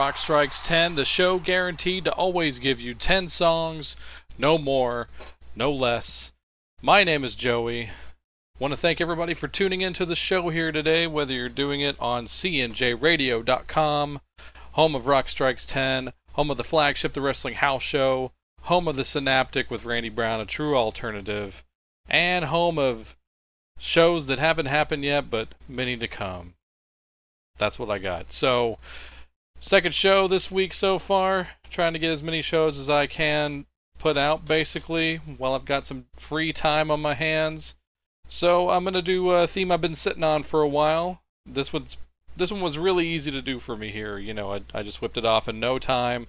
Rock Strikes 10, the show guaranteed to always give you 10 songs, no more, no less. My name is Joey. Want to thank everybody for tuning into the show here today, whether you're doing it on cnjradio.com, home of Rock Strikes 10, home of the flagship The Wrestling House Show, home of the Synaptic with Randy Brown, a true alternative, and home of shows that haven't happened yet, but many to come. That's what I got. So, second show this week so far. Trying to get as many shows as I can put out, basically, while I've got some free time on my hands. So, I'm to do a theme I've been sitting on for a while. This one's this one was really easy to do for me here. You know, I, I just whipped it off in no time.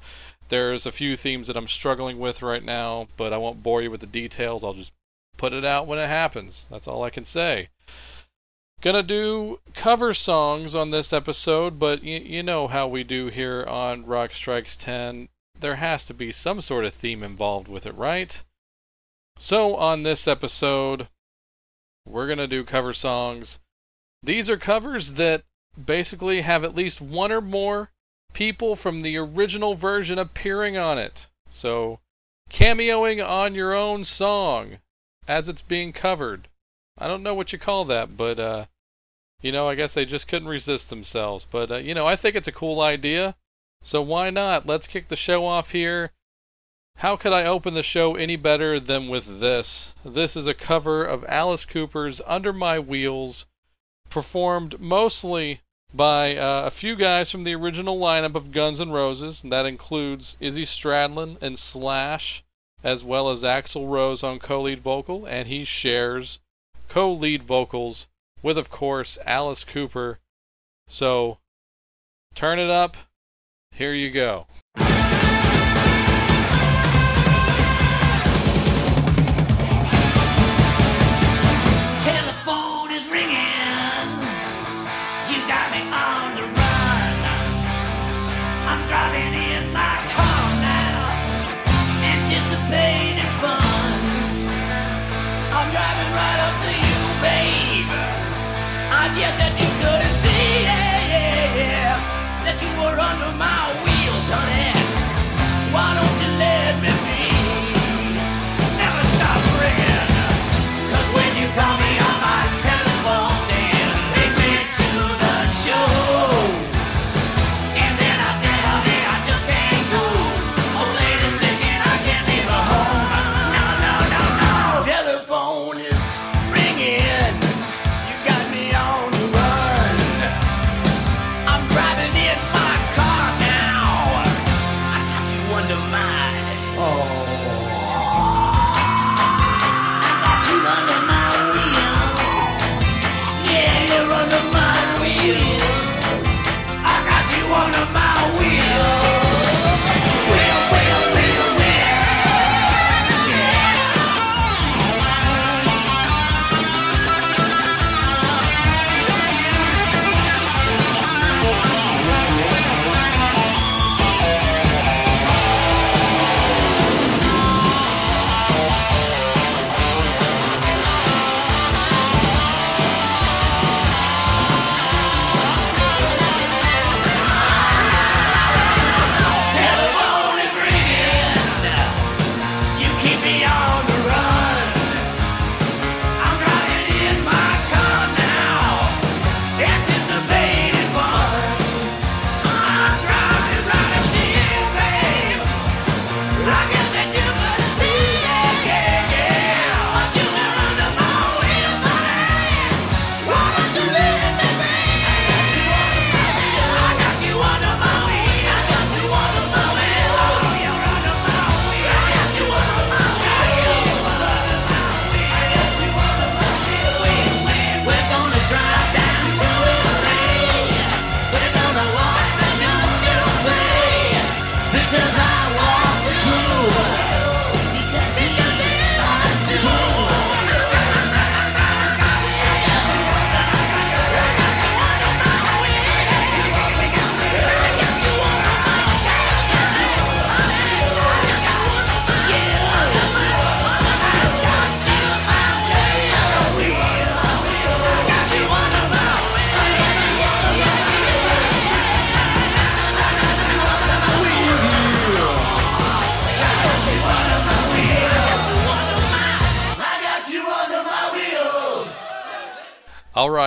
There's a few themes that I'm struggling with right now, but I won't bore you with the details. I'll just put it out when it happens. That's all I can say. Gonna do cover songs on this episode, but y- you know how we do here on Rock Strikes 10. There has to be some sort of theme involved with it, right? So, on this episode, we're gonna do cover songs. These are covers that basically have at least one or more people from the original version appearing on it. So, cameoing on your own song as it's being covered. I don't know what you call that, but uh, you know, I guess they just couldn't resist themselves. But uh, you know, I think it's a cool idea. So why not? Let's kick the show off here. How could I open the show any better than with this? This is a cover of Alice Cooper's Under My Wheels, performed mostly by uh, a few guys from the original lineup of Guns N' Roses. And that includes Izzy Stradlin and Slash, as well as Axl Rose on co lead vocal, and he shares co lead vocals with, of course, Alice Cooper. So, turn it up. Here you go.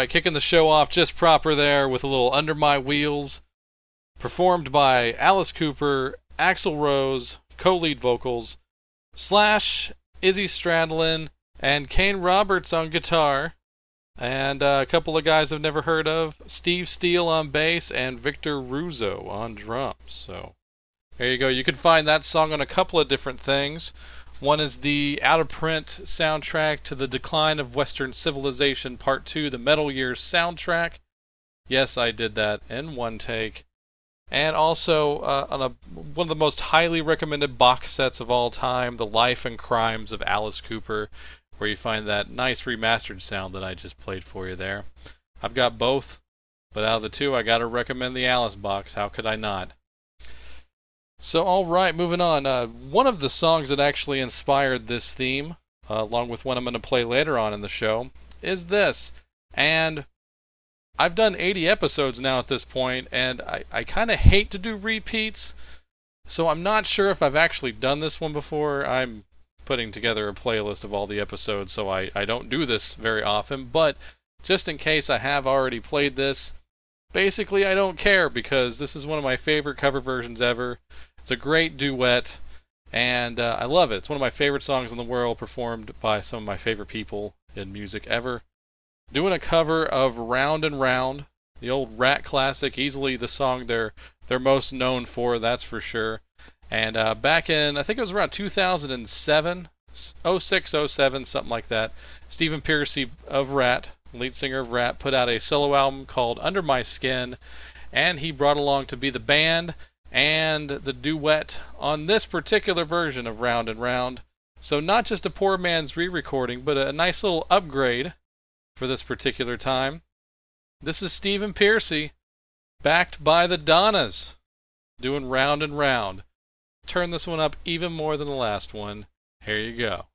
Right, kicking the show off just proper there with a little Under My Wheels, performed by Alice Cooper, Axl Rose, co lead vocals, Slash, Izzy Stradlin, and Kane Roberts on guitar, and uh, a couple of guys I've never heard of Steve Steele on bass, and Victor Russo on drums. So there you go. You can find that song on a couple of different things. One is the out of print soundtrack to The Decline of Western Civilization Part 2, the Metal Years soundtrack. Yes, I did that in one take. And also uh, on a, one of the most highly recommended box sets of all time, The Life and Crimes of Alice Cooper, where you find that nice remastered sound that I just played for you there. I've got both, but out of the two, I gotta recommend the Alice box. How could I not? So, all right, moving on. Uh, one of the songs that actually inspired this theme, uh, along with one I'm going to play later on in the show, is this. And I've done 80 episodes now at this point, and I, I kind of hate to do repeats. So I'm not sure if I've actually done this one before. I'm putting together a playlist of all the episodes, so I, I don't do this very often. But just in case I have already played this, basically I don't care because this is one of my favorite cover versions ever. It's a great duet, and uh, I love it. It's one of my favorite songs in the world, performed by some of my favorite people in music ever. Doing a cover of Round and Round, the old Ratt classic, easily the song they're they're most known for, that's for sure. And uh, back in, I think it was around 2007, 06, 07, something like that, Stephen Pearcy of Ratt, lead singer of Ratt, put out a solo album called Under My Skin, and he brought along to be the band and the duet on this particular version of Round and Round. So, not just a poor man's re recording, but a nice little upgrade for this particular time. This is Stephen Pearcy, backed by the Donnas, doing Round and Round. Turn this one up even more than the last one. Here you go.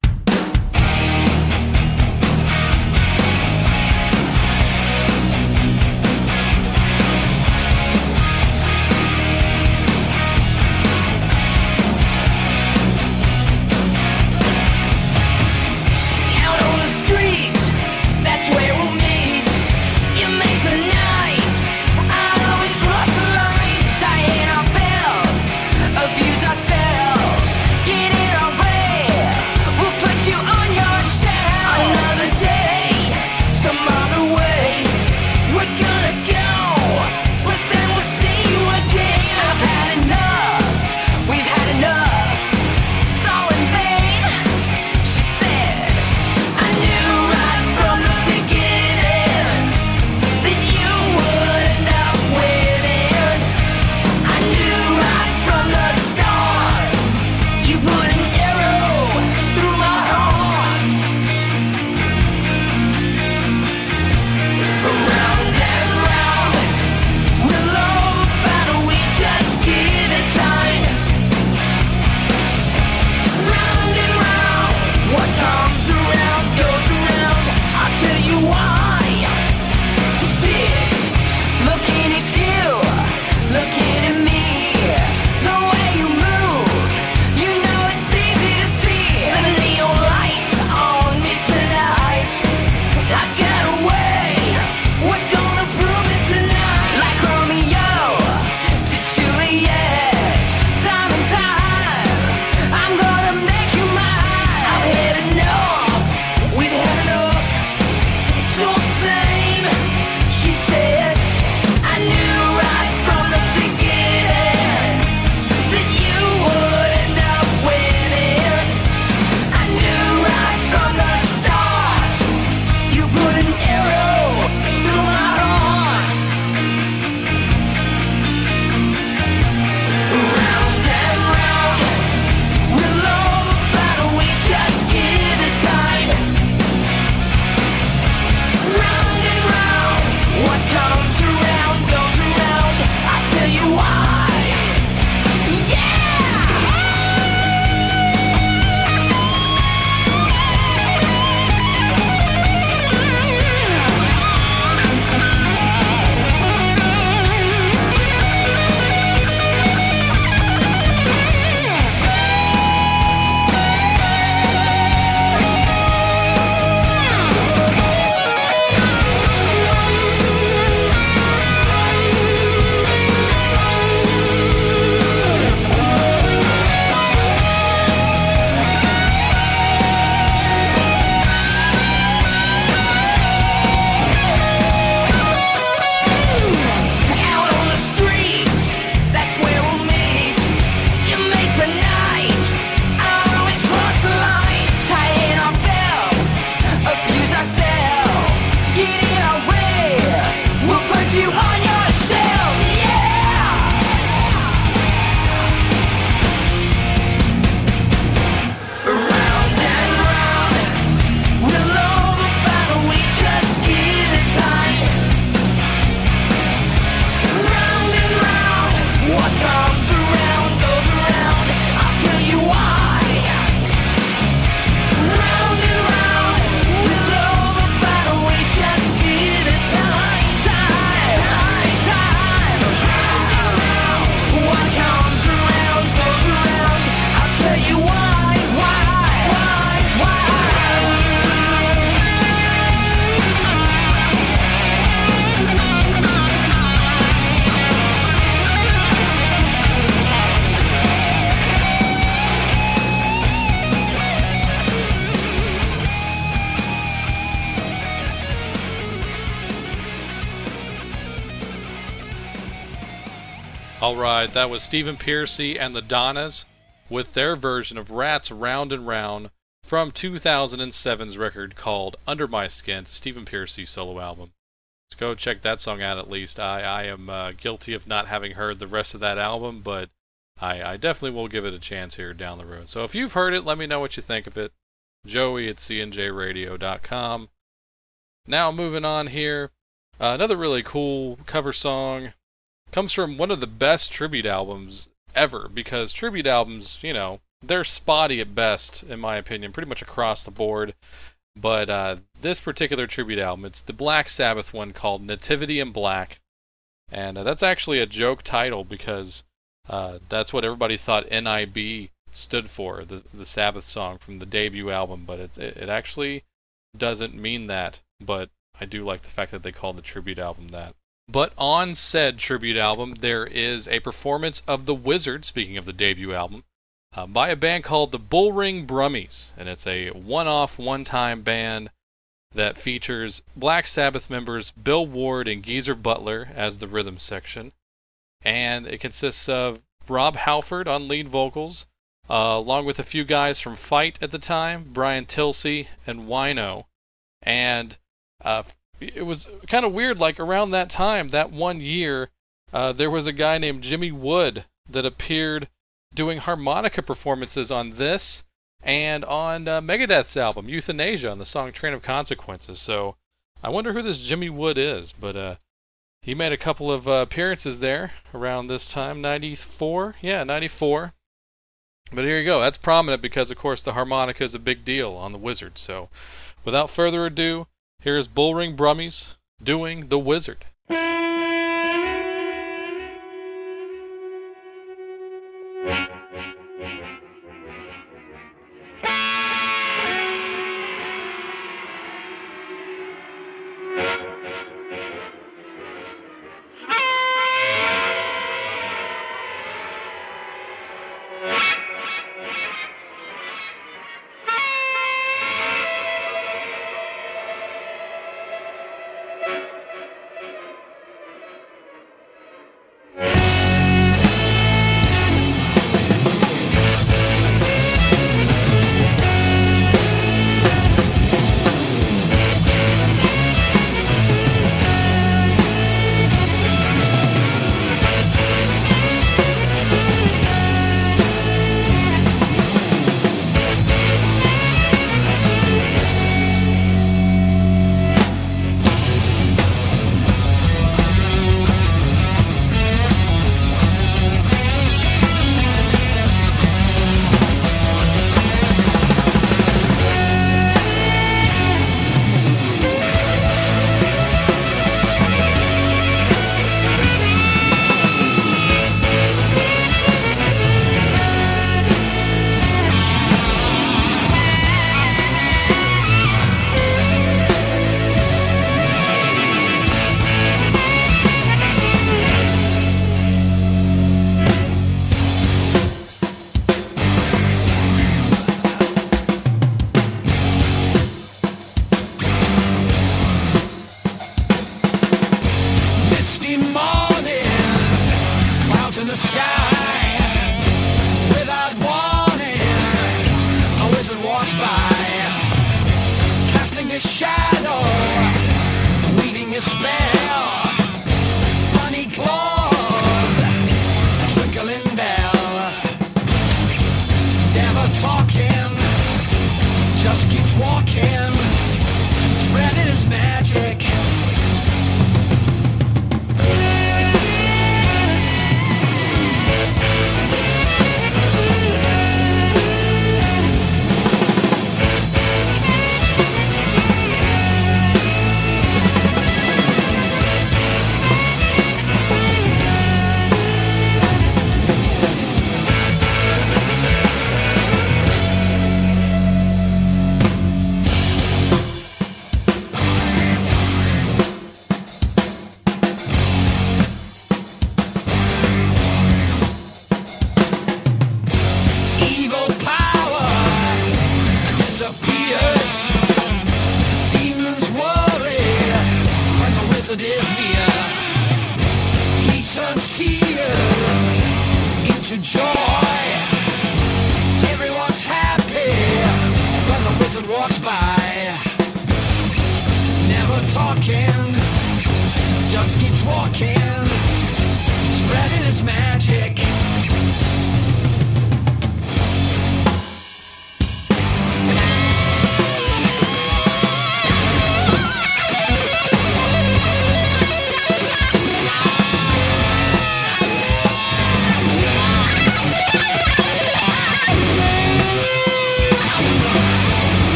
All right, that was Stephen Pearcy and the Donnas with their version of Ratt's Round and Round from 2007's record called Under My Skin, Stephen Pearcy's solo album. Let's go check that song out at least. I, I am uh, guilty of not having heard the rest of that album, but I, I definitely will give it a chance here down the road. So if you've heard it, let me know what you think of it. Joey at cnjradio.com. Now moving on here, uh, another really cool cover song comes from one of the best tribute albums ever because tribute albums, you know, they're spotty at best, in my opinion, pretty much across the board. But uh, this particular tribute album, it's the Black Sabbath one called Nativity in Black. And uh, that's actually a joke title because uh, that's what everybody thought NIB stood for, the, the Sabbath song from the debut album. But it's, it, it actually doesn't mean that. But I do like the fact that they called the tribute album that. But on said tribute album, there is a performance of The Wizard, speaking of the debut album, uh, by a band called the Bullring Brummies. And it's a one off, one time band that features Black Sabbath members Bill Ward and Geezer Butler as the rhythm section. And it consists of Rob Halford on lead vocals, uh, along with a few guys from Fight at the time, Brian Tilsey and Wino. And uh, it was kind of weird. Like around that time, that one year, uh, there was a guy named Jimmy Wood that appeared doing harmonica performances on this and on uh, Megadeth's album Youthanasia on the song Train of Consequences. So I wonder who this Jimmy Wood is, but uh, he made a couple of uh, appearances there around this time, 94? Yeah, 94. But here you go. That's prominent because, of course, the harmonica is a big deal on the Wizard. So without further ado, here is Bullring Brummies doing The Wizard.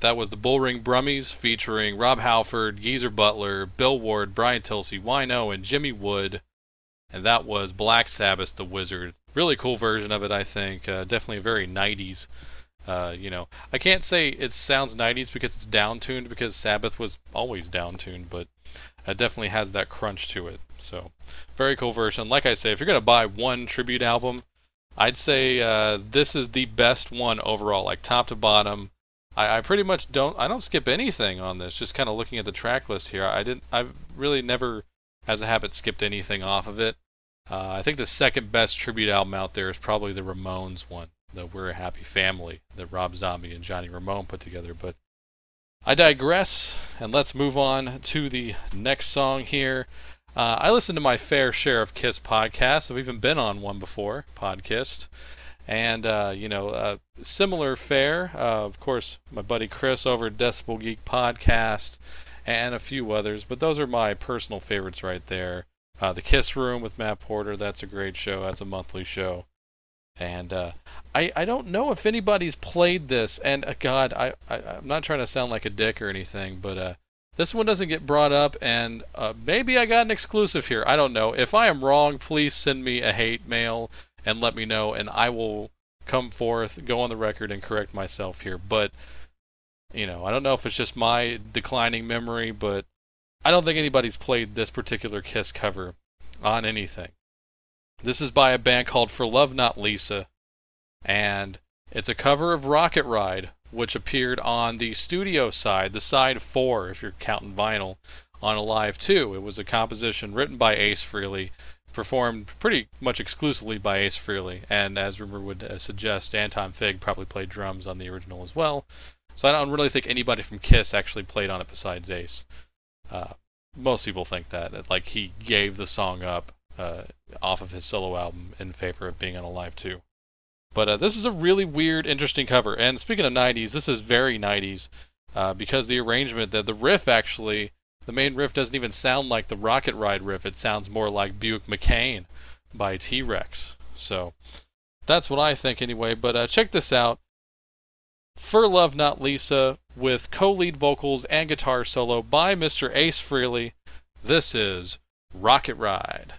Right, that was the Bullring Brummies featuring Rob Halford, Geezer Butler, Bill Ward, Brian Tilsey, Wino, and Jimmy Wood. And that was Black Sabbath, The Wizard. Really cool version of it, I think. Uh, definitely a very 90s. Uh, you know, I can't say it sounds 90s because it's downtuned because Sabbath was always downtuned, but it definitely has that crunch to it. So, very cool version. Like I say, if you're going to buy one tribute album, I'd say uh, this is the best one overall, like top to bottom. I, I pretty much don't I don't skip anything on this. Just kind of looking at the track list here, I didn't I've really never, as a habit, skipped anything off of it. Uh, I think the second best tribute album out there is probably the Ramones one, the "We're a Happy Family" that Rob Zombie and Johnny Ramone put together. But I digress, and let's move on to the next song here. Uh, I listen to my fair share of Kiss podcasts. I've even been on one before, Podcast. And, uh, you know, uh, similar fare. Uh, of course, my buddy Chris over at Decibel Geek Podcast and a few others. But those are my personal favorites right there. Uh, the Kiss Room with Matt Porter, that's a great show. That's a monthly show. And uh, I, I don't know if anybody's played this. And, uh, God, I, I, I'm not trying to sound like a dick or anything, but uh, this one doesn't get brought up. And uh, maybe I got an exclusive here. I don't know. If I am wrong, please send me a hate mail and let me know, and I will come forth, go on the record, and correct myself here. But, you know, I don't know if it's just my declining memory, but I don't think anybody's played this particular Kiss cover on anything. This is by a band called For Love Not Lisa, and it's a cover of Rocket Ride, which appeared on the studio side, the side four, if you're counting vinyl, on Alive 2. It was a composition written by Ace Frehley, performed pretty much exclusively by Ace Frehley, and as rumor would uh, suggest, Anton Fig probably played drums on the original as well. So I don't really think anybody from Kiss actually played on it besides Ace. Uh, most people think that, that, like he gave the song up uh, off of his solo album in favor of being on Alive 2. But uh, this is a really weird, interesting cover. And speaking of 90s, this is very 90s uh, because the arrangement, the, the riff actually, the main riff doesn't even sound like the Rocket Ride riff. It sounds more like Buick Mackane by T Rex. So that's what I think anyway. But uh, check this out For Love Not Lisa with co lead vocals and guitar solo by Mr. Ace Frehley. This is Rocket Ride.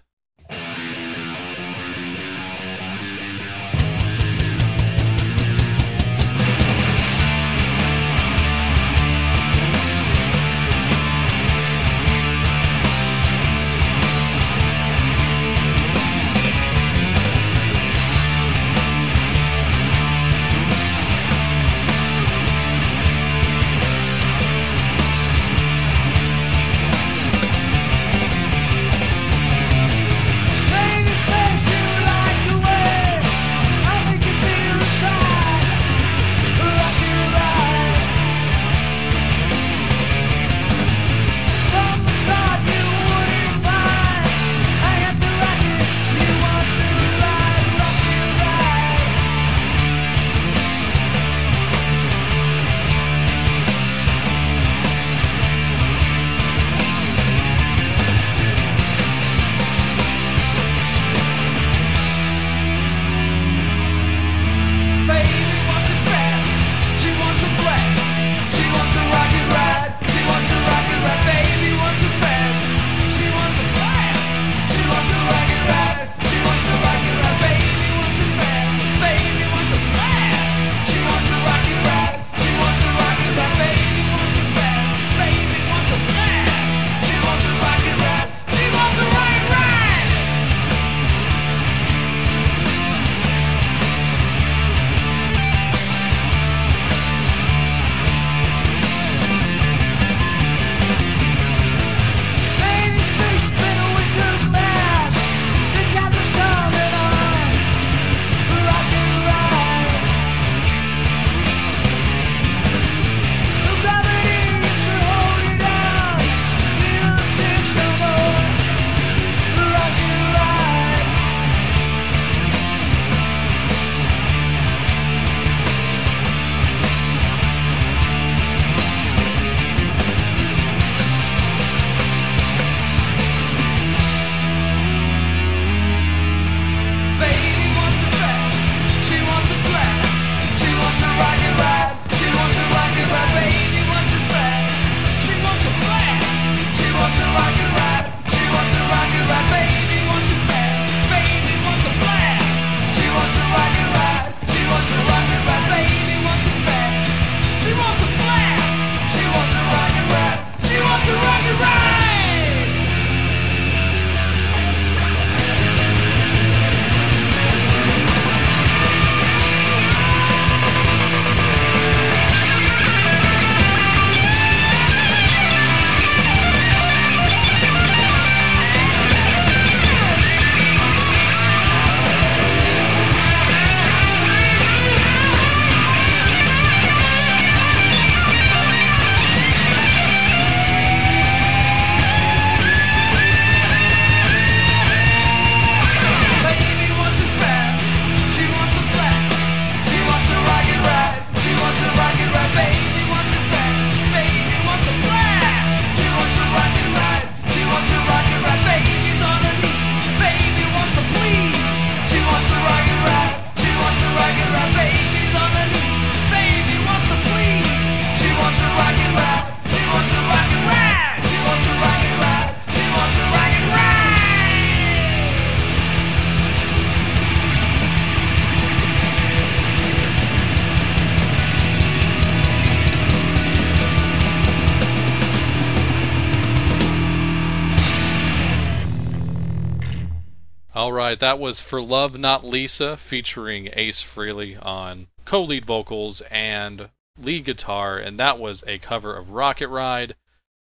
That was For Love Not Lisa featuring Ace Frehley on co lead vocals and lead guitar, and that was a cover of Rocket Ride.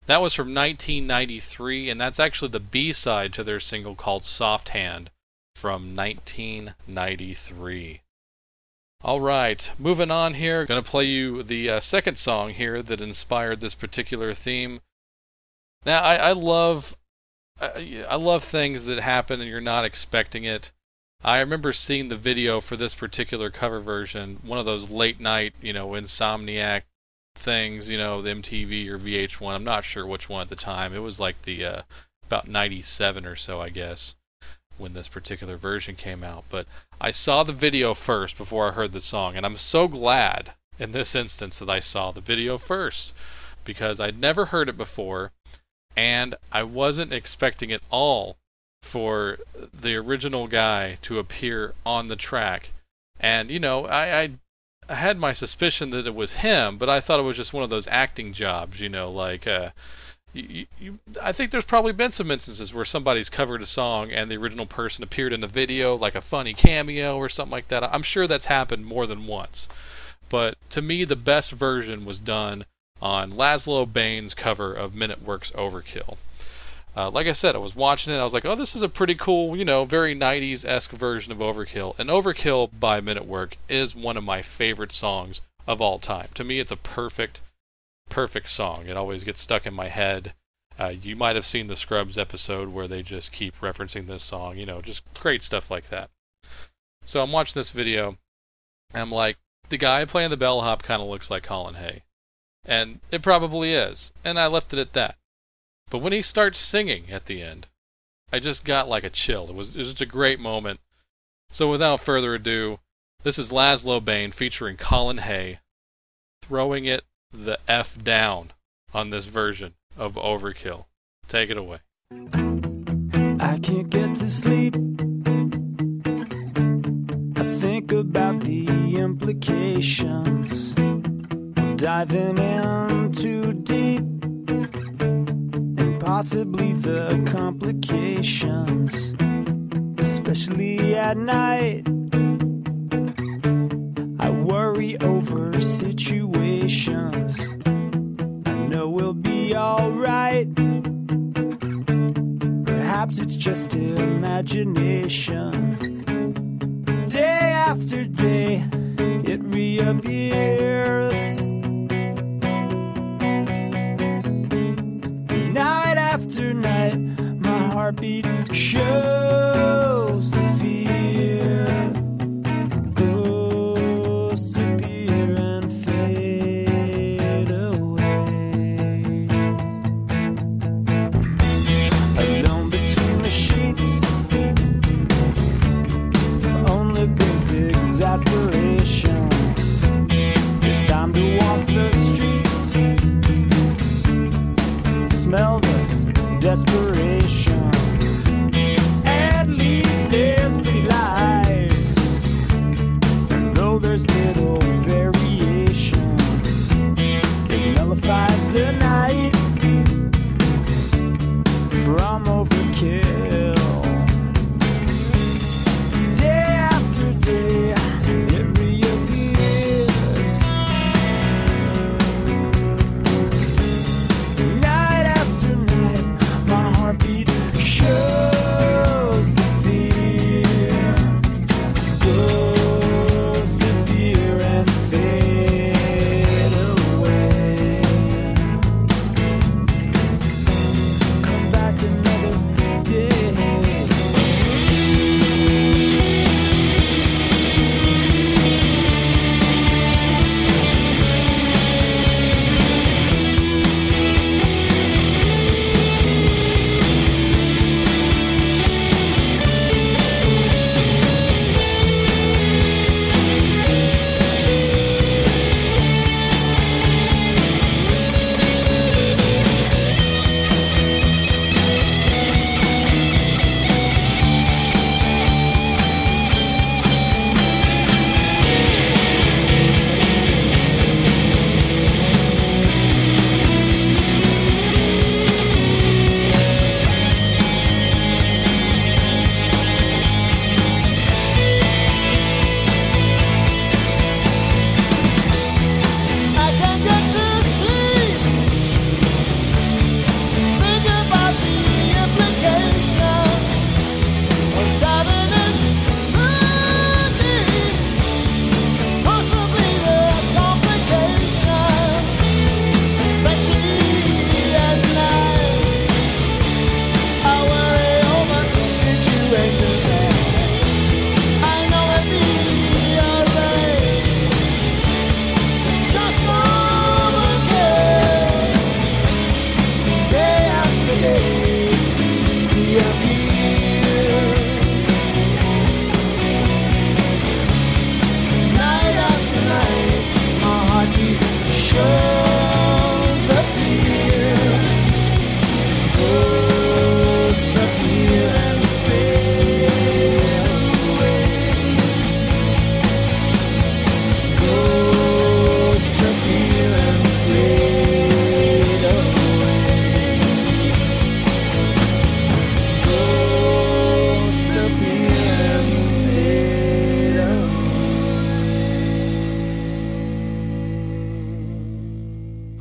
That was from 1993, and that's actually the B side to their single called Soft Hand from 1993. All right, moving on here. Going to play you the uh, second song here that inspired this particular theme. Now, I, I love, I, love things that happen and you're not expecting it. I remember seeing the video for this particular cover version, one of those late night, you know, insomniac things, you know, the MTV or VH1. I'm not sure which one at the time. It was like the uh, about 97 or so, I guess when this particular version came out, but I saw the video first before I heard the song, and I'm so glad in this instance that I saw the video first because I'd never heard it before and I wasn't expecting at all for the original guy to appear on the track. And you know, I, I I had my suspicion that it was him, but I thought it was just one of those acting jobs, you know, like uh you, you, I think there's probably been some instances where somebody's covered a song and the original person appeared in the video, like a funny cameo or something like that. I'm sure that's happened more than once. But to me, the best version was done on Laszlo Bane's cover of Men at Work's Overkill. Uh, like I said, I was watching it. I was like, "Oh, this is a pretty cool, you know, very '90s esque version of Overkill." And Overkill by Men at Work is one of my favorite songs of all time. To me, it's a perfect perfect song. It always gets stuck in my head. Uh, you might have seen the Scrubs episode where they just keep referencing this song, you know, just great stuff like that. So I'm watching this video, I'm like, the guy playing the bellhop kind of looks like Colin Hay. And it probably is, and I left it at that. But when he starts singing at the end, I just got like a chill. It was, it was just a great moment. So without further ado, this is Laszlo Bane featuring Colin Hay, throwing it the F down on this version of Overkill. Take it away. I can't get to sleep. I think about the implications diving in too deep and possibly the complications, especially at night. I worry over situations. I know we'll be alright. Perhaps it's just imagination. Day after day, it reappears. Heartbeat shows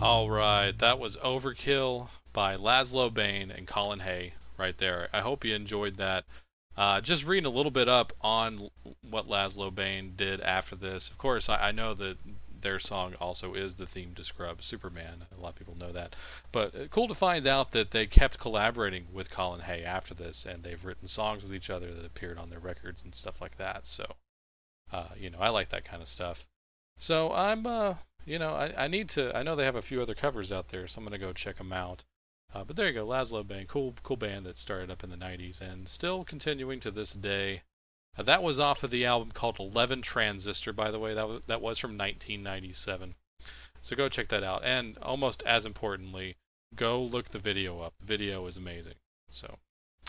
All right, that was Overkill by Lazlo Bane and Colin Hay right there. I hope you enjoyed that. Uh, just reading a little bit up on what Lazlo Bane did after this. Of course, I, I know that their song also is the theme to Scrubs, Superman. A lot of people know that. But uh, cool to find out that they kept collaborating with Colin Hay after this, and they've written songs with each other that appeared on their records and stuff like that. So, uh, you know, I like that kind of stuff. So I'm, uh, you know, I, I need to. I know they have a few other covers out there, so I'm gonna go check them out. Uh, but there you go, Lazlo Bane, cool, cool band that started up in the '90s and still continuing to this day. Uh, that was off of the album called Eleven Transistor, by the way. That was that was from 1997. So go check that out. And almost as importantly, go look the video up. The video is amazing. So,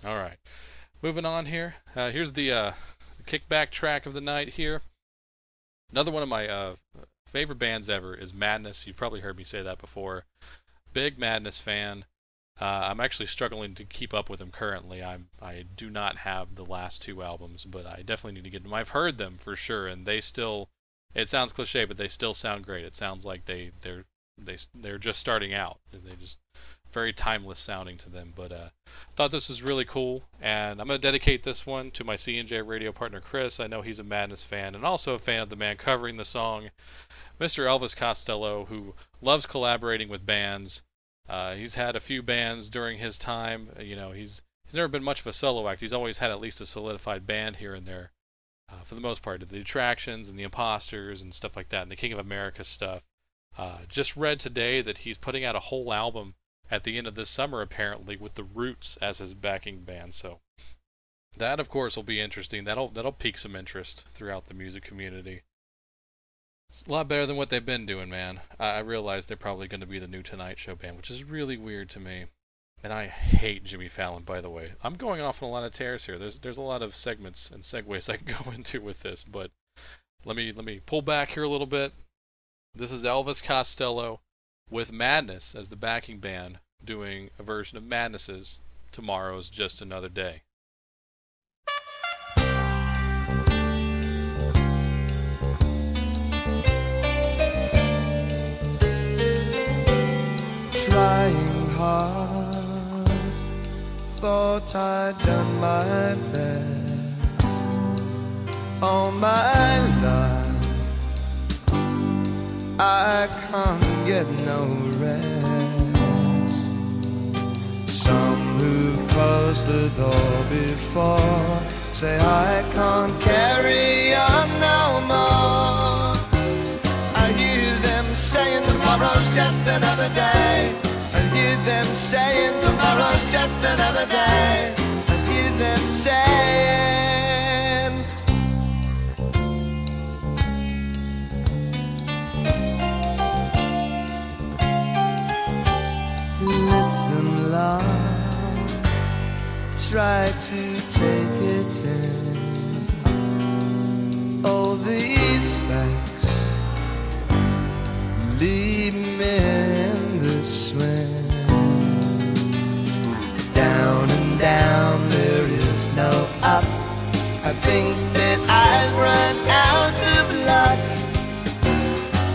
all right, moving on here. Uh, here's the uh, kickback track of the night here. Another one of my uh, favorite bands ever is Madness. You've probably heard me say that before. Big Madness fan. Uh, I'm actually struggling to keep up with them currently. I'm I do not have the last two albums, but I definitely need to get them. I've heard them for sure, and they still. It sounds cliche, but they still sound great. It sounds like they they're they they're just starting out. They just very timeless sounding to them. But uh, thought this was really cool, and I'm gonna dedicate this one to my C&J radio partner Chris. I know he's a Madness fan and also a fan of the man covering the song, Mr. Elvis Costello, who loves collaborating with bands. Uh, he's had a few bands during his time. You know, he's he's never been much of a solo act. He's always had at least a solidified band here and there. Uh, for the most part, the Attractions and the Imposters and stuff like that, and the King of America stuff. Uh, just read today that he's putting out a whole album at the end of this summer, apparently, with the Roots as his backing band. So that, of course, will be interesting. That'll that'll pique some interest throughout the music community. It's a lot better than what they've been doing, man. I, I realize they're probably going to be the new Tonight Show band, which is really weird to me. And I hate Jimmy Fallon, by the way. I'm going off on a lot of tears here. There's there's a lot of segments and segues I can go into with this, but let me let me pull back here a little bit. This is Elvis Costello with Madness as the backing band doing a version of Madness's Tomorrow's Just Another Day. trying hard. Thought I'd done my best all my life. I can't get no rest. Some who've closed the door before say I can't carry on no more. I hear them saying tomorrow's just another day. I hear them saying tomorrow's just another day. I hear them saying. Try to take it in. All these facts leave me in the swim. Down and down, there is no up. I think that I've run out of luck.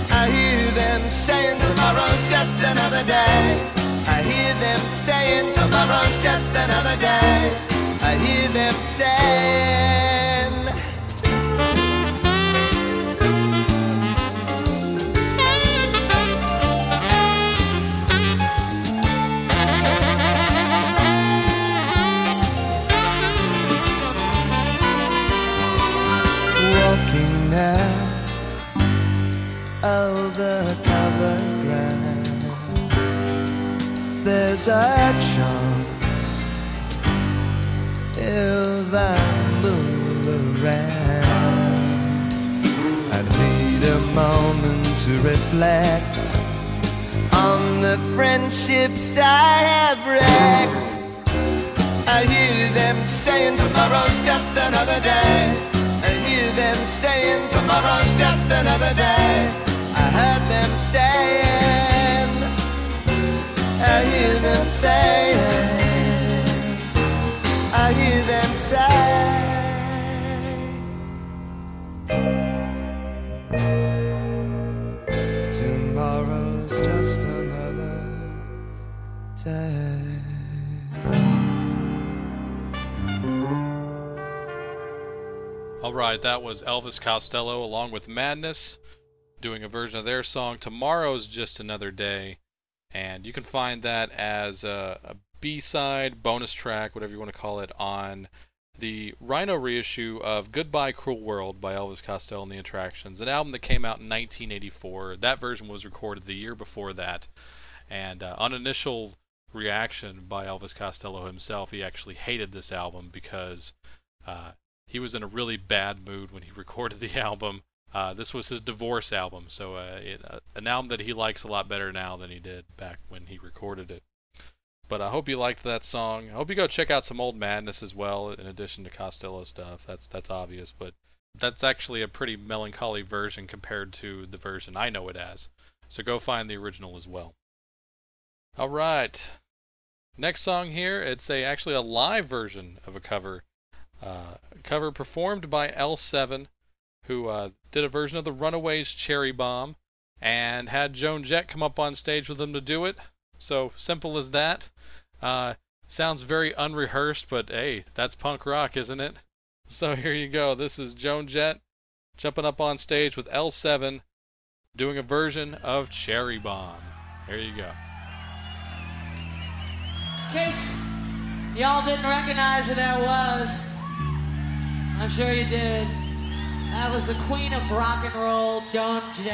I hear them saying tomorrow's just another day. I hear them saying tomorrow's just another day. Was Elvis Costello along with Madness doing a version of their song Tomorrow's Just Another Day. And you can find that as a, a B-side, bonus track, whatever you want to call it, on the Rhino reissue of Goodbye Cruel World by Elvis Costello and the Attractions, an album that came out in 1984. That version was recorded the year before that. And uh, on initial reaction by Elvis Costello himself, he actually hated this album because uh, he was in a really bad mood when he recorded the album. Uh, this was his divorce album, so uh, it, uh, an album that he likes a lot better now than he did back when he recorded it. But I hope you liked that song. I hope you go check out some old Madness as well, in addition to Costello stuff. That's that's obvious, but that's actually a pretty melancholy version compared to the version I know it as. So go find the original as well. All right, next song here. It's a actually a live version of a cover uh, cover performed by L7, who uh, did a version of the Runaways Cherry Bomb and had Joan Jett come up on stage with them to do it. So simple as that. Uh, sounds very unrehearsed, but hey, that's punk rock, isn't it? So here you go. This is Joan Jett jumping up on stage with L7 doing a version of Cherry Bomb. Here you go. In case y'all didn't recognize who that was, I'm sure you did. That was the queen of rock and roll, Joan Jett.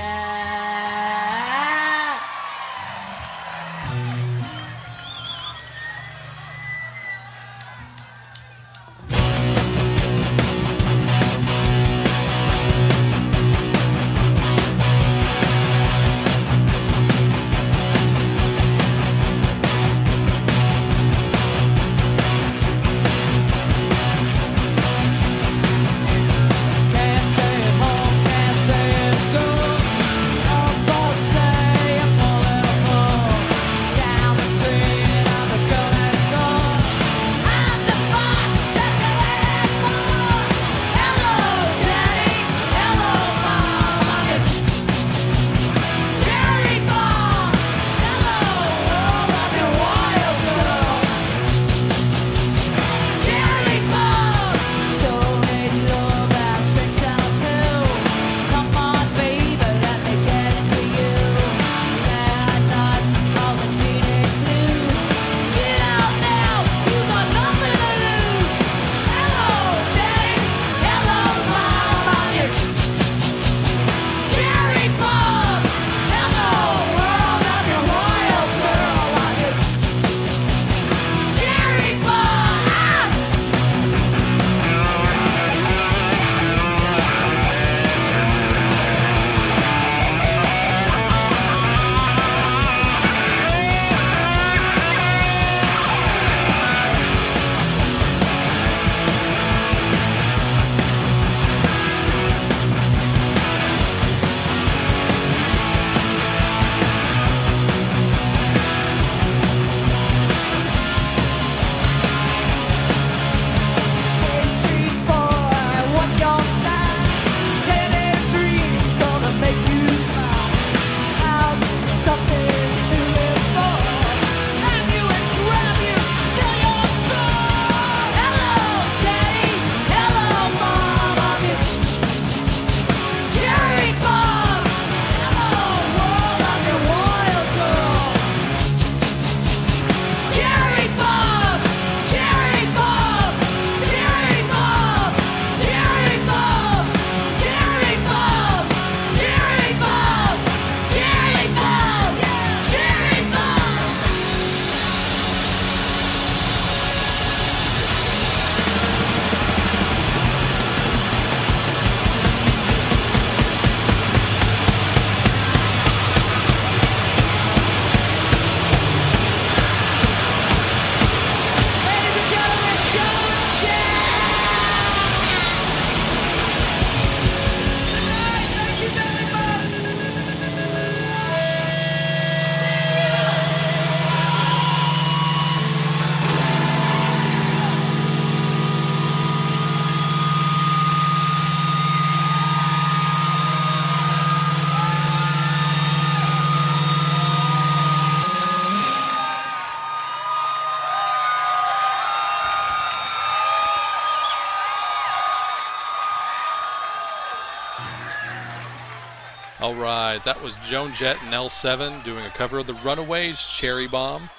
All right, that was Joan Jett and L7 doing a cover of the Runaways Cherry Bomb.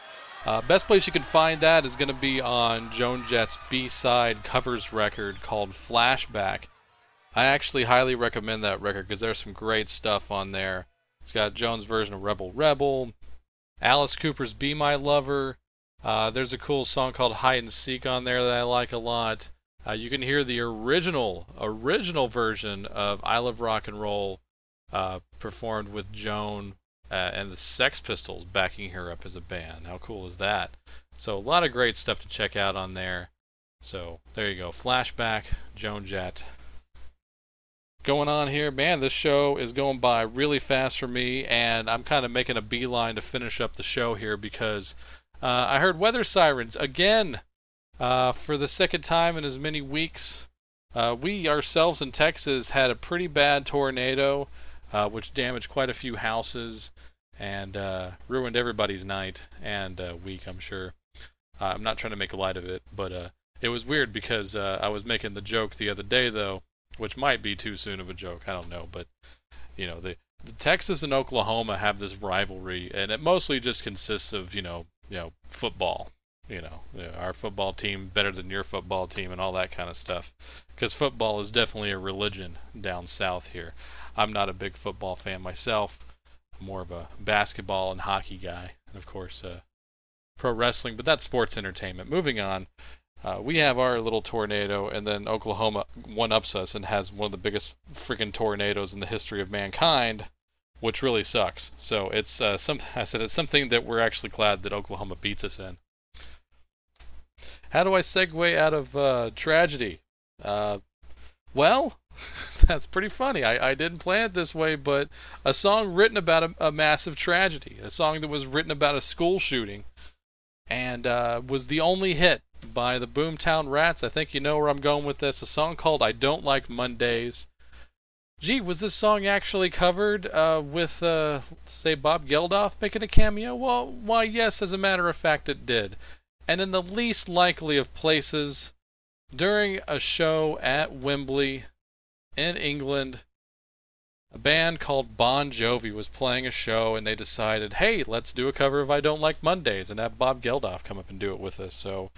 Uh, best place you can find that is going to be on Joan Jett's B-side covers record called Flashback. I actually highly recommend that record because there's some great stuff on there. It's got Joan's version of Rebel Rebel, Alice Cooper's Be My Lover. Uh, there's a cool song called Hide and Seek on there that I like a lot. Uh, you can hear the original, original version of I Love Rock and Roll uh, performed with Joan uh, and the Sex Pistols backing her up as a band. How cool is that? So a lot of great stuff to check out on there. So there you go. Flashback, Joan Jett. Going on here, man. This show is going by really fast for me, and I'm kind of making a beeline to finish up the show here because uh, I heard weather sirens again uh, for the second time in as many weeks. Uh, we ourselves in Texas had a pretty bad tornado uh, which damaged quite a few houses and uh, ruined everybody's night and uh, week, I'm sure. Uh, I'm not trying to make light of it, but uh, it was weird because uh, I was making the joke the other day, though, which might be too soon of a joke. I don't know, but you know, the, the Texas and Oklahoma have this rivalry, and it mostly just consists of you know, you know, football. You know, you know, our football team better than your football team, and all that kind of stuff. Because football is definitely a religion down south here. I'm not a big football fan myself. I'm more of a basketball and hockey guy, and of course, uh, pro wrestling. But that's sports entertainment. Moving on, uh, we have our little tornado, and then Oklahoma one ups us and has one of the biggest freaking tornadoes in the history of mankind, which really sucks. So it's uh, some. I said it's something that we're actually glad that Oklahoma beats us in. How do I segue out of uh, tragedy? Uh, well, that's pretty funny. I, I didn't plan it this way, but a song written about a, a massive tragedy, a song that was written about a school shooting, and uh, was the only hit by the Boomtown Rats. I think you know where I'm going with this. A song called I Don't Like Mondays. Gee, was this song actually covered uh, with, uh, say, Bob Geldof making a cameo? Well, why, yes, as a matter of fact, it did. And in the least likely of places, during a show at Wembley in England, a band called Bon Jovi was playing a show and they decided, hey, let's do a cover of I Don't Like Mondays and have Bob Geldof come up and do it with us. So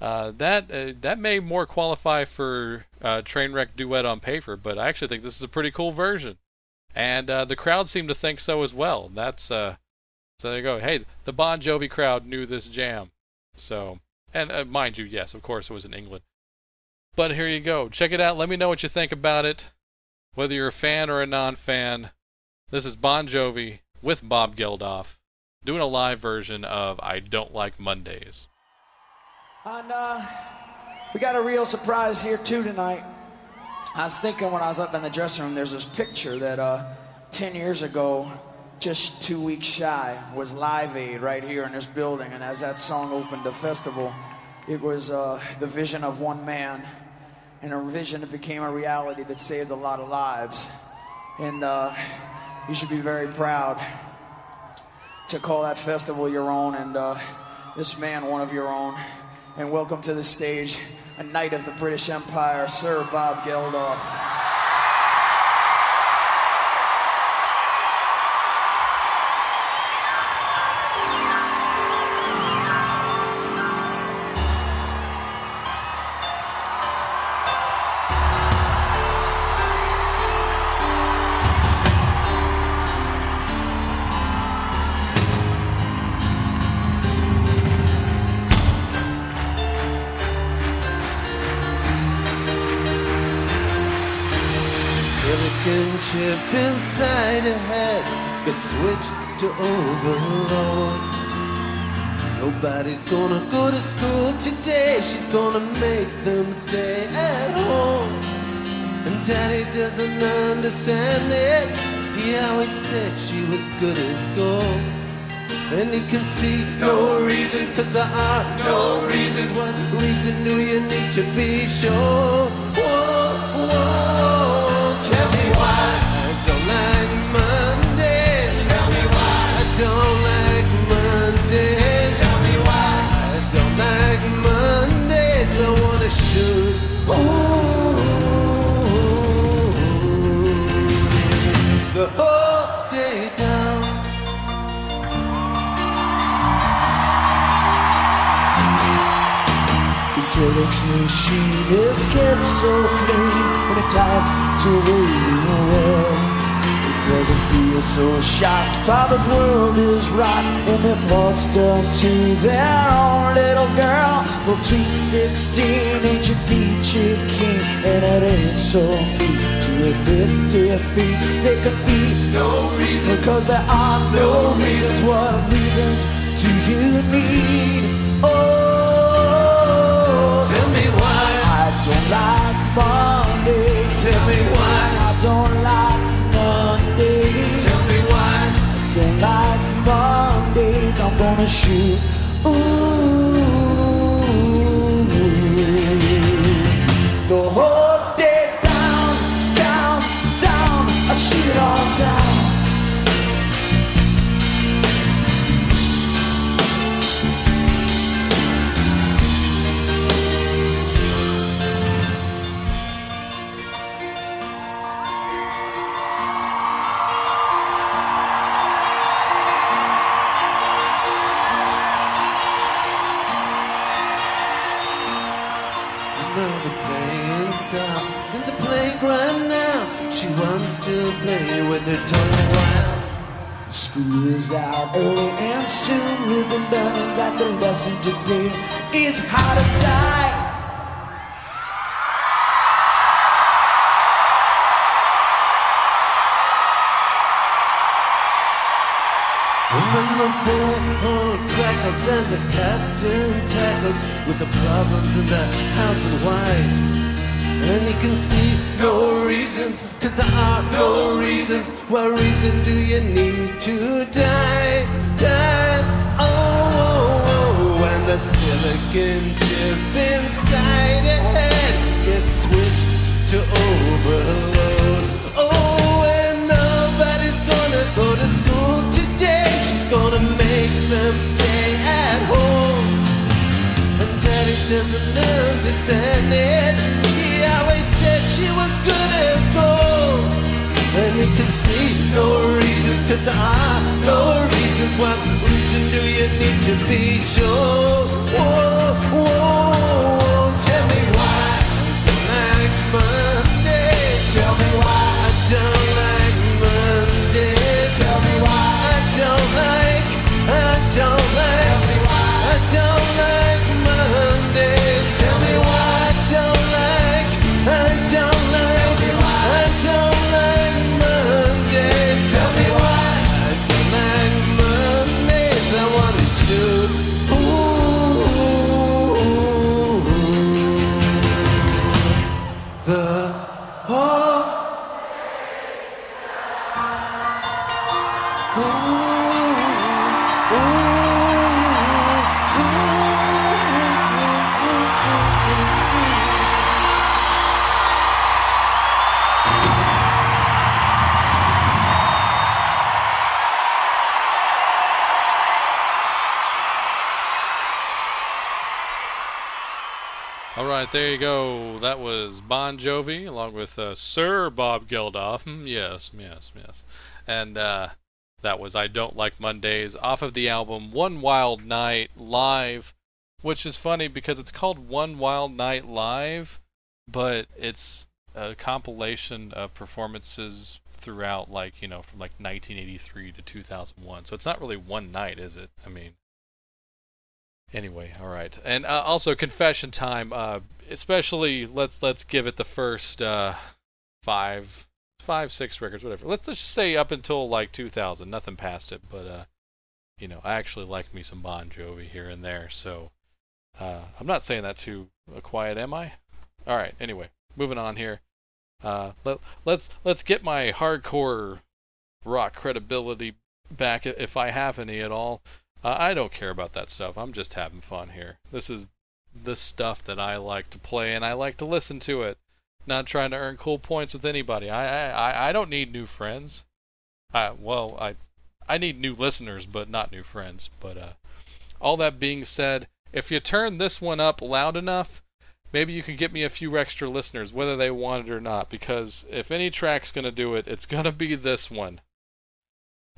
uh, that uh, that may more qualify for uh, Trainwreck Duet on paper, but I actually think this is a pretty cool version. And uh, the crowd seemed to think so as well. That's uh, so there you go. Hey, the Bon Jovi crowd knew this jam. So, and uh, mind you, yes, of course it was in England. But here you go. Check it out. Let me know what you think about it. Whether you're a fan or a non fan. This is Bon Jovi with Bob Geldof doing a live version of I Don't Like Mondays. And uh, we got a real surprise here too tonight. I was thinking when I was up in the dressing room, there's this picture that uh, 10 years ago, just two weeks shy, was Live Aid right here in this building. And as that song opened the festival, it was uh, the vision of one man and a vision that became a reality that saved a lot of lives. And uh, you should be very proud to call that festival your own and uh, this man one of your own. And welcome to the stage, a knight of the British Empire, Sir Bob Geldof. Got switched to overload. Nobody's gonna go to school today. She's gonna make them stay at home. And daddy doesn't understand it. He always said she was good as gold. And he can see no reasons, cause there are no reasons. What reason do you need to be sure? should. Oh, the whole day down. The telex machine is kept so clean when it types to the world. It never feels so shocked, Father's world is rotten and their thoughts done to their own little girl. Well, sweet 16 ain't your peachy king, and it ain't so neat to admit defeat. There could be no reason, because there are no reasons. What reasons do you need? Oh, Tell me why, I don't like Monday. Tell me why. I don't like Monday. Gonna shoot. Ooh. Is out early and soon we'll be learning that the lesson today is how to die. And then the bullhorn crackles and the captain tackles with the problems in the house and wife. And you can see no reasons, cause there are no reasons. What reason do you need to die? Die, oh, oh, oh. And the silicon chip inside your head gets switched to overload. Oh, and nobody's gonna go to school today. She's gonna make them stay at home. And daddy doesn't understand it. Said she was good as gold. And you can see no reasons, cause there are no reasons. What reason do you need to be sure? Whoa, whoa, tell me why I don't like Monday. Tell me why I don't there you go. That was Bon Jovi along with uh, Sir Bob Geldof. Hmm, yes, yes, yes. And uh, that was I Don't Like Mondays off of the album One Wild Night Live, which is funny because it's called One Wild Night Live, but it's a compilation of performances throughout, like, you know, from like 1983 to 2001. So it's not really one night, is it? I mean, Anyway, all right, and uh, also confession time. Uh, especially let's let's give it the first uh, five, five, six records, whatever. Let's let's just say up until like 2000, nothing past it. But uh, you know, I actually like me some Bon Jovi here and there. So uh, I'm not saying that too uh, quiet, am I? All right. Anyway, moving on here. Uh, let let's let's get my hardcore rock credibility back if I have any at all. I don't care about that stuff. I'm just having fun here. This is the stuff that I like to play, and I like to listen to it. Not trying to earn cool points with anybody. I I, I- I don't need new friends. I well I I need new listeners, but not new friends. But uh, all that being said, if you turn this one up loud enough, maybe you can get me a few extra listeners, whether they want it or not. Because if any track's gonna do it, it's gonna be this one.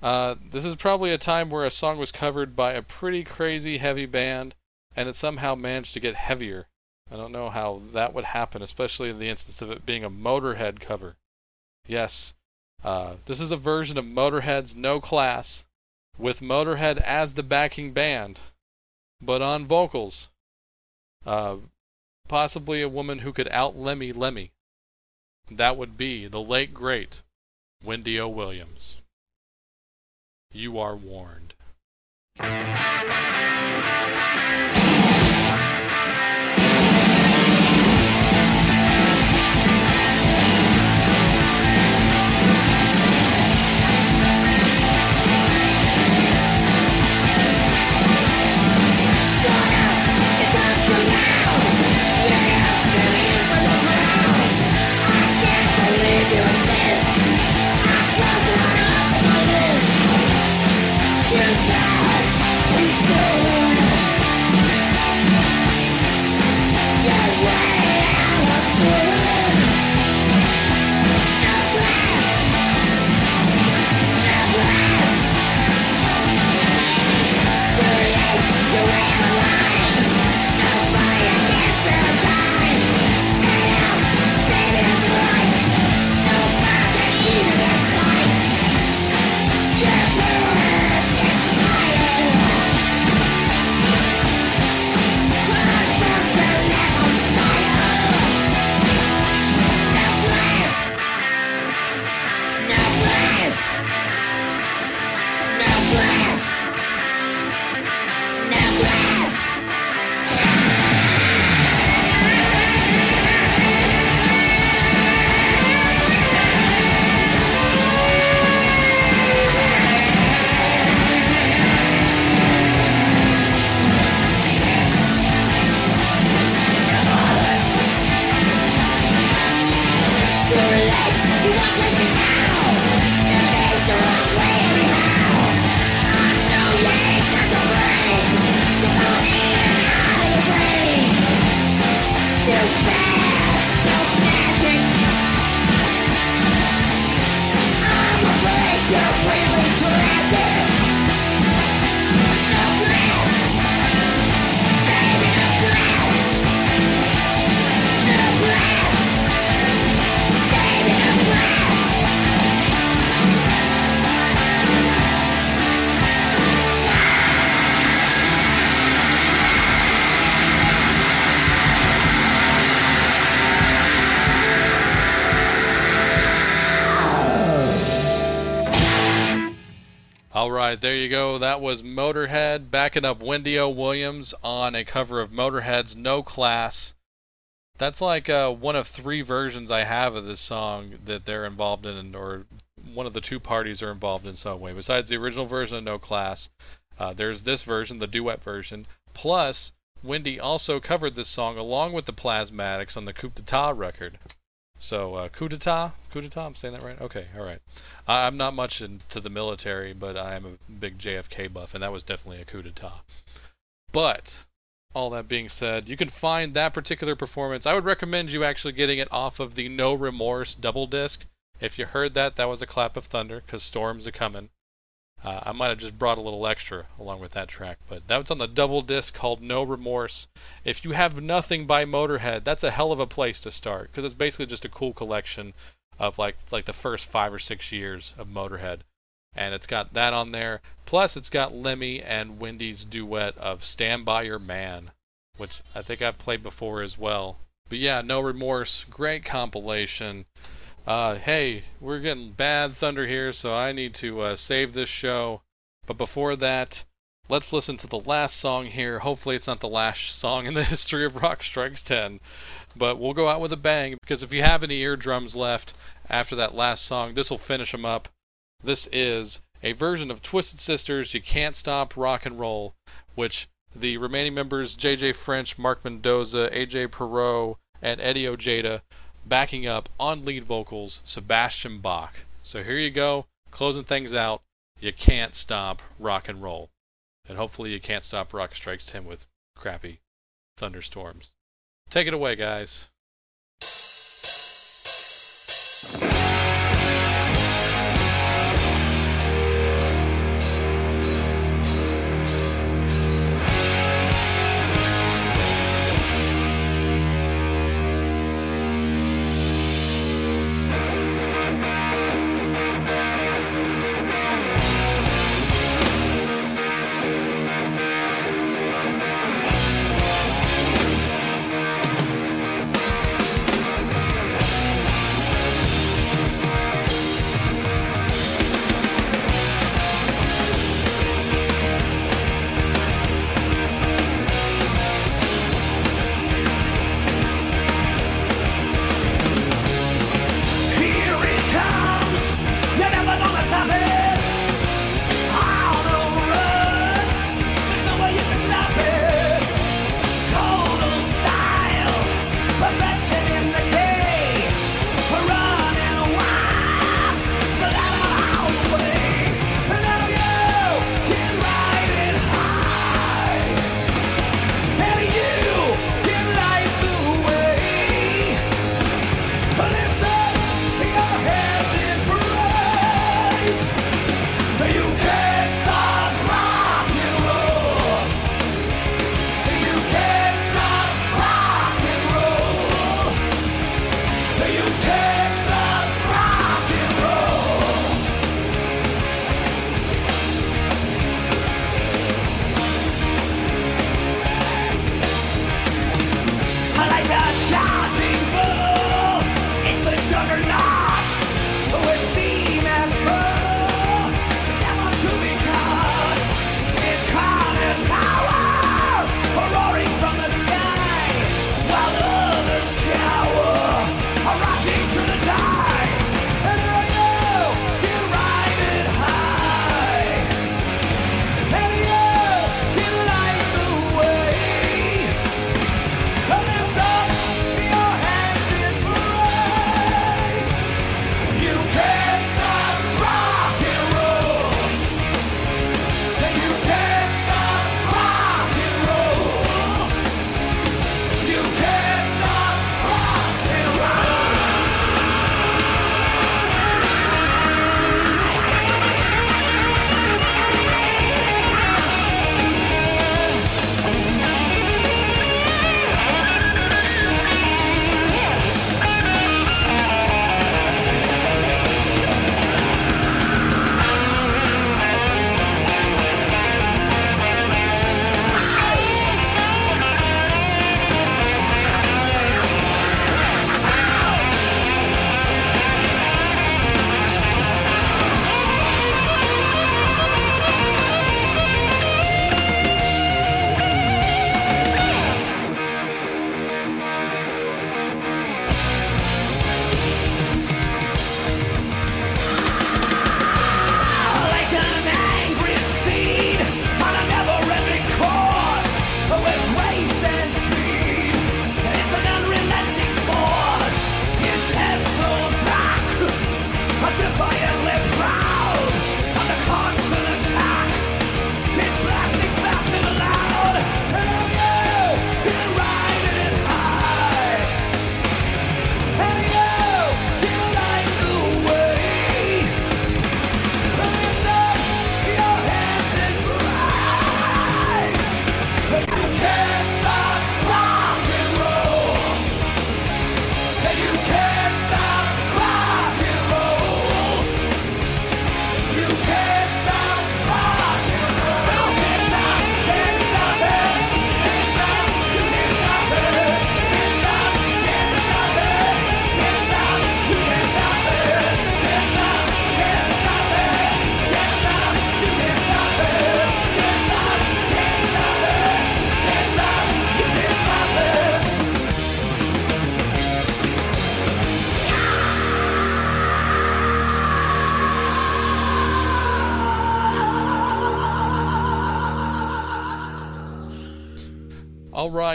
Uh, this is probably a time where a song was covered by a pretty crazy heavy band, and it somehow managed to get heavier. I don't know how that would happen, especially in the instance of it being a Motorhead cover. Yes, uh, this is a version of Motorhead's No Class, with Motorhead as the backing band, but on vocals. Uh, possibly a woman who could out Lemmy Lemmy. That would be the late great Wendy O. Williams. You are warned. Right, there you go. That was Motorhead backing up Wendy O. Williams on a cover of Motorhead's No Class. That's like uh, one of three versions I have of this song that they're involved in, or one of the two parties are involved in some way. Besides the original version of No Class, uh, there's this version, the duet version. Plus, Wendy also covered this song along with the Plasmatics on the Coup d'etat record. So, uh, coup d'etat? Coup d'etat? I'm saying that right? Okay, alright. I'm not much into the military, but I am a big JFK buff, and that was definitely a coup d'etat. But, all that being said, you can find that particular performance. I would recommend you actually getting it off of the No Remorse double disc. If you heard that, that was a clap of thunder, because storms are coming. Uh, I might have just brought a little extra along with that track, but that was on the double disc called No Remorse. If you have nothing by Motorhead, that's a hell of a place to start because it's basically just a cool collection of like like the first five or six years of Motorhead, and it's got that on there. Plus, it's got Lemmy and Wendy's duet of "Stand by Your Man," which I think I've played before as well. But yeah, No Remorse, great compilation. Uh, hey, we're getting bad thunder here, so I need to uh, save this show. But before that, let's listen to the last song here. Hopefully, it's not the last song in the history of Rock Strikes 10. But we'll go out with a bang because if you have any eardrums left after that last song, this will finish them up. This is a version of Twisted Sisters' You Can't Stop Rock and Roll, which the remaining members JJ French, Mark Mendoza, AJ Pero, and Eddie Ojeda backing up on lead vocals Sebastian Bach. So here you go, closing things out. You can't stop rock and roll. And hopefully you can't stop Rock Strikes 10 with crappy thunderstorms. Take it away, guys.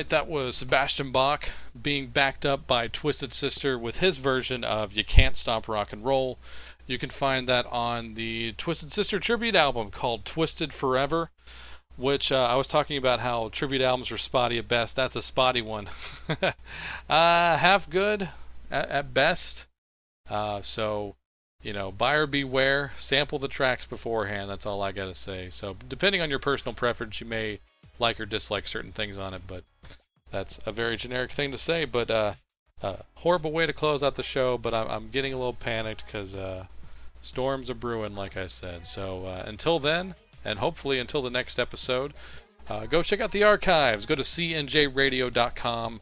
That was Sebastian Bach being backed up by Twisted Sister with his version of You Can't Stop Rock and Roll. You can find that on the Twisted Sister tribute album called Twisted Forever, which uh, I was talking about how tribute albums are spotty at best. That's a spotty one. uh, half good at, at best. Uh, so, you know, buyer beware. Sample the tracks beforehand. That's all I got to say. So, depending on your personal preference, you may like or dislike certain things on it, but that's a very generic thing to say. But uh, horrible way to close out the show. But I'm, I'm getting a little panicked because uh, storms are brewing, like I said. So uh, until then, and hopefully until the next episode, uh, go check out the archives. Go to cnjradio.com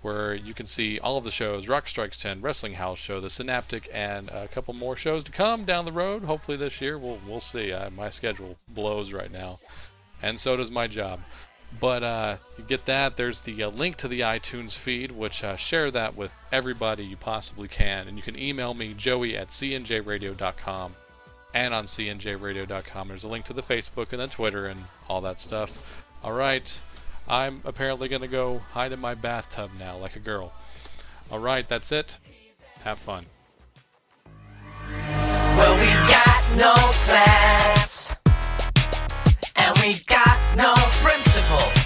where you can see all of the shows Rock Strikes 10, Wrestling House Show, The Synaptic, and a couple more shows to come down the road. Hopefully this year. We'll, we'll see. My schedule blows right now and so does my job. But uh, you get that. There's the uh, link to the iTunes feed, which uh, share that with everybody you possibly can. And you can email me, joey at cnjradio.com. And on cnjradio.com, there's a link to the Facebook and the Twitter and all that stuff. All right, I'm apparently going to go hide in my bathtub now like a girl. All right, that's it. Have fun. Well, we got no plan no principle.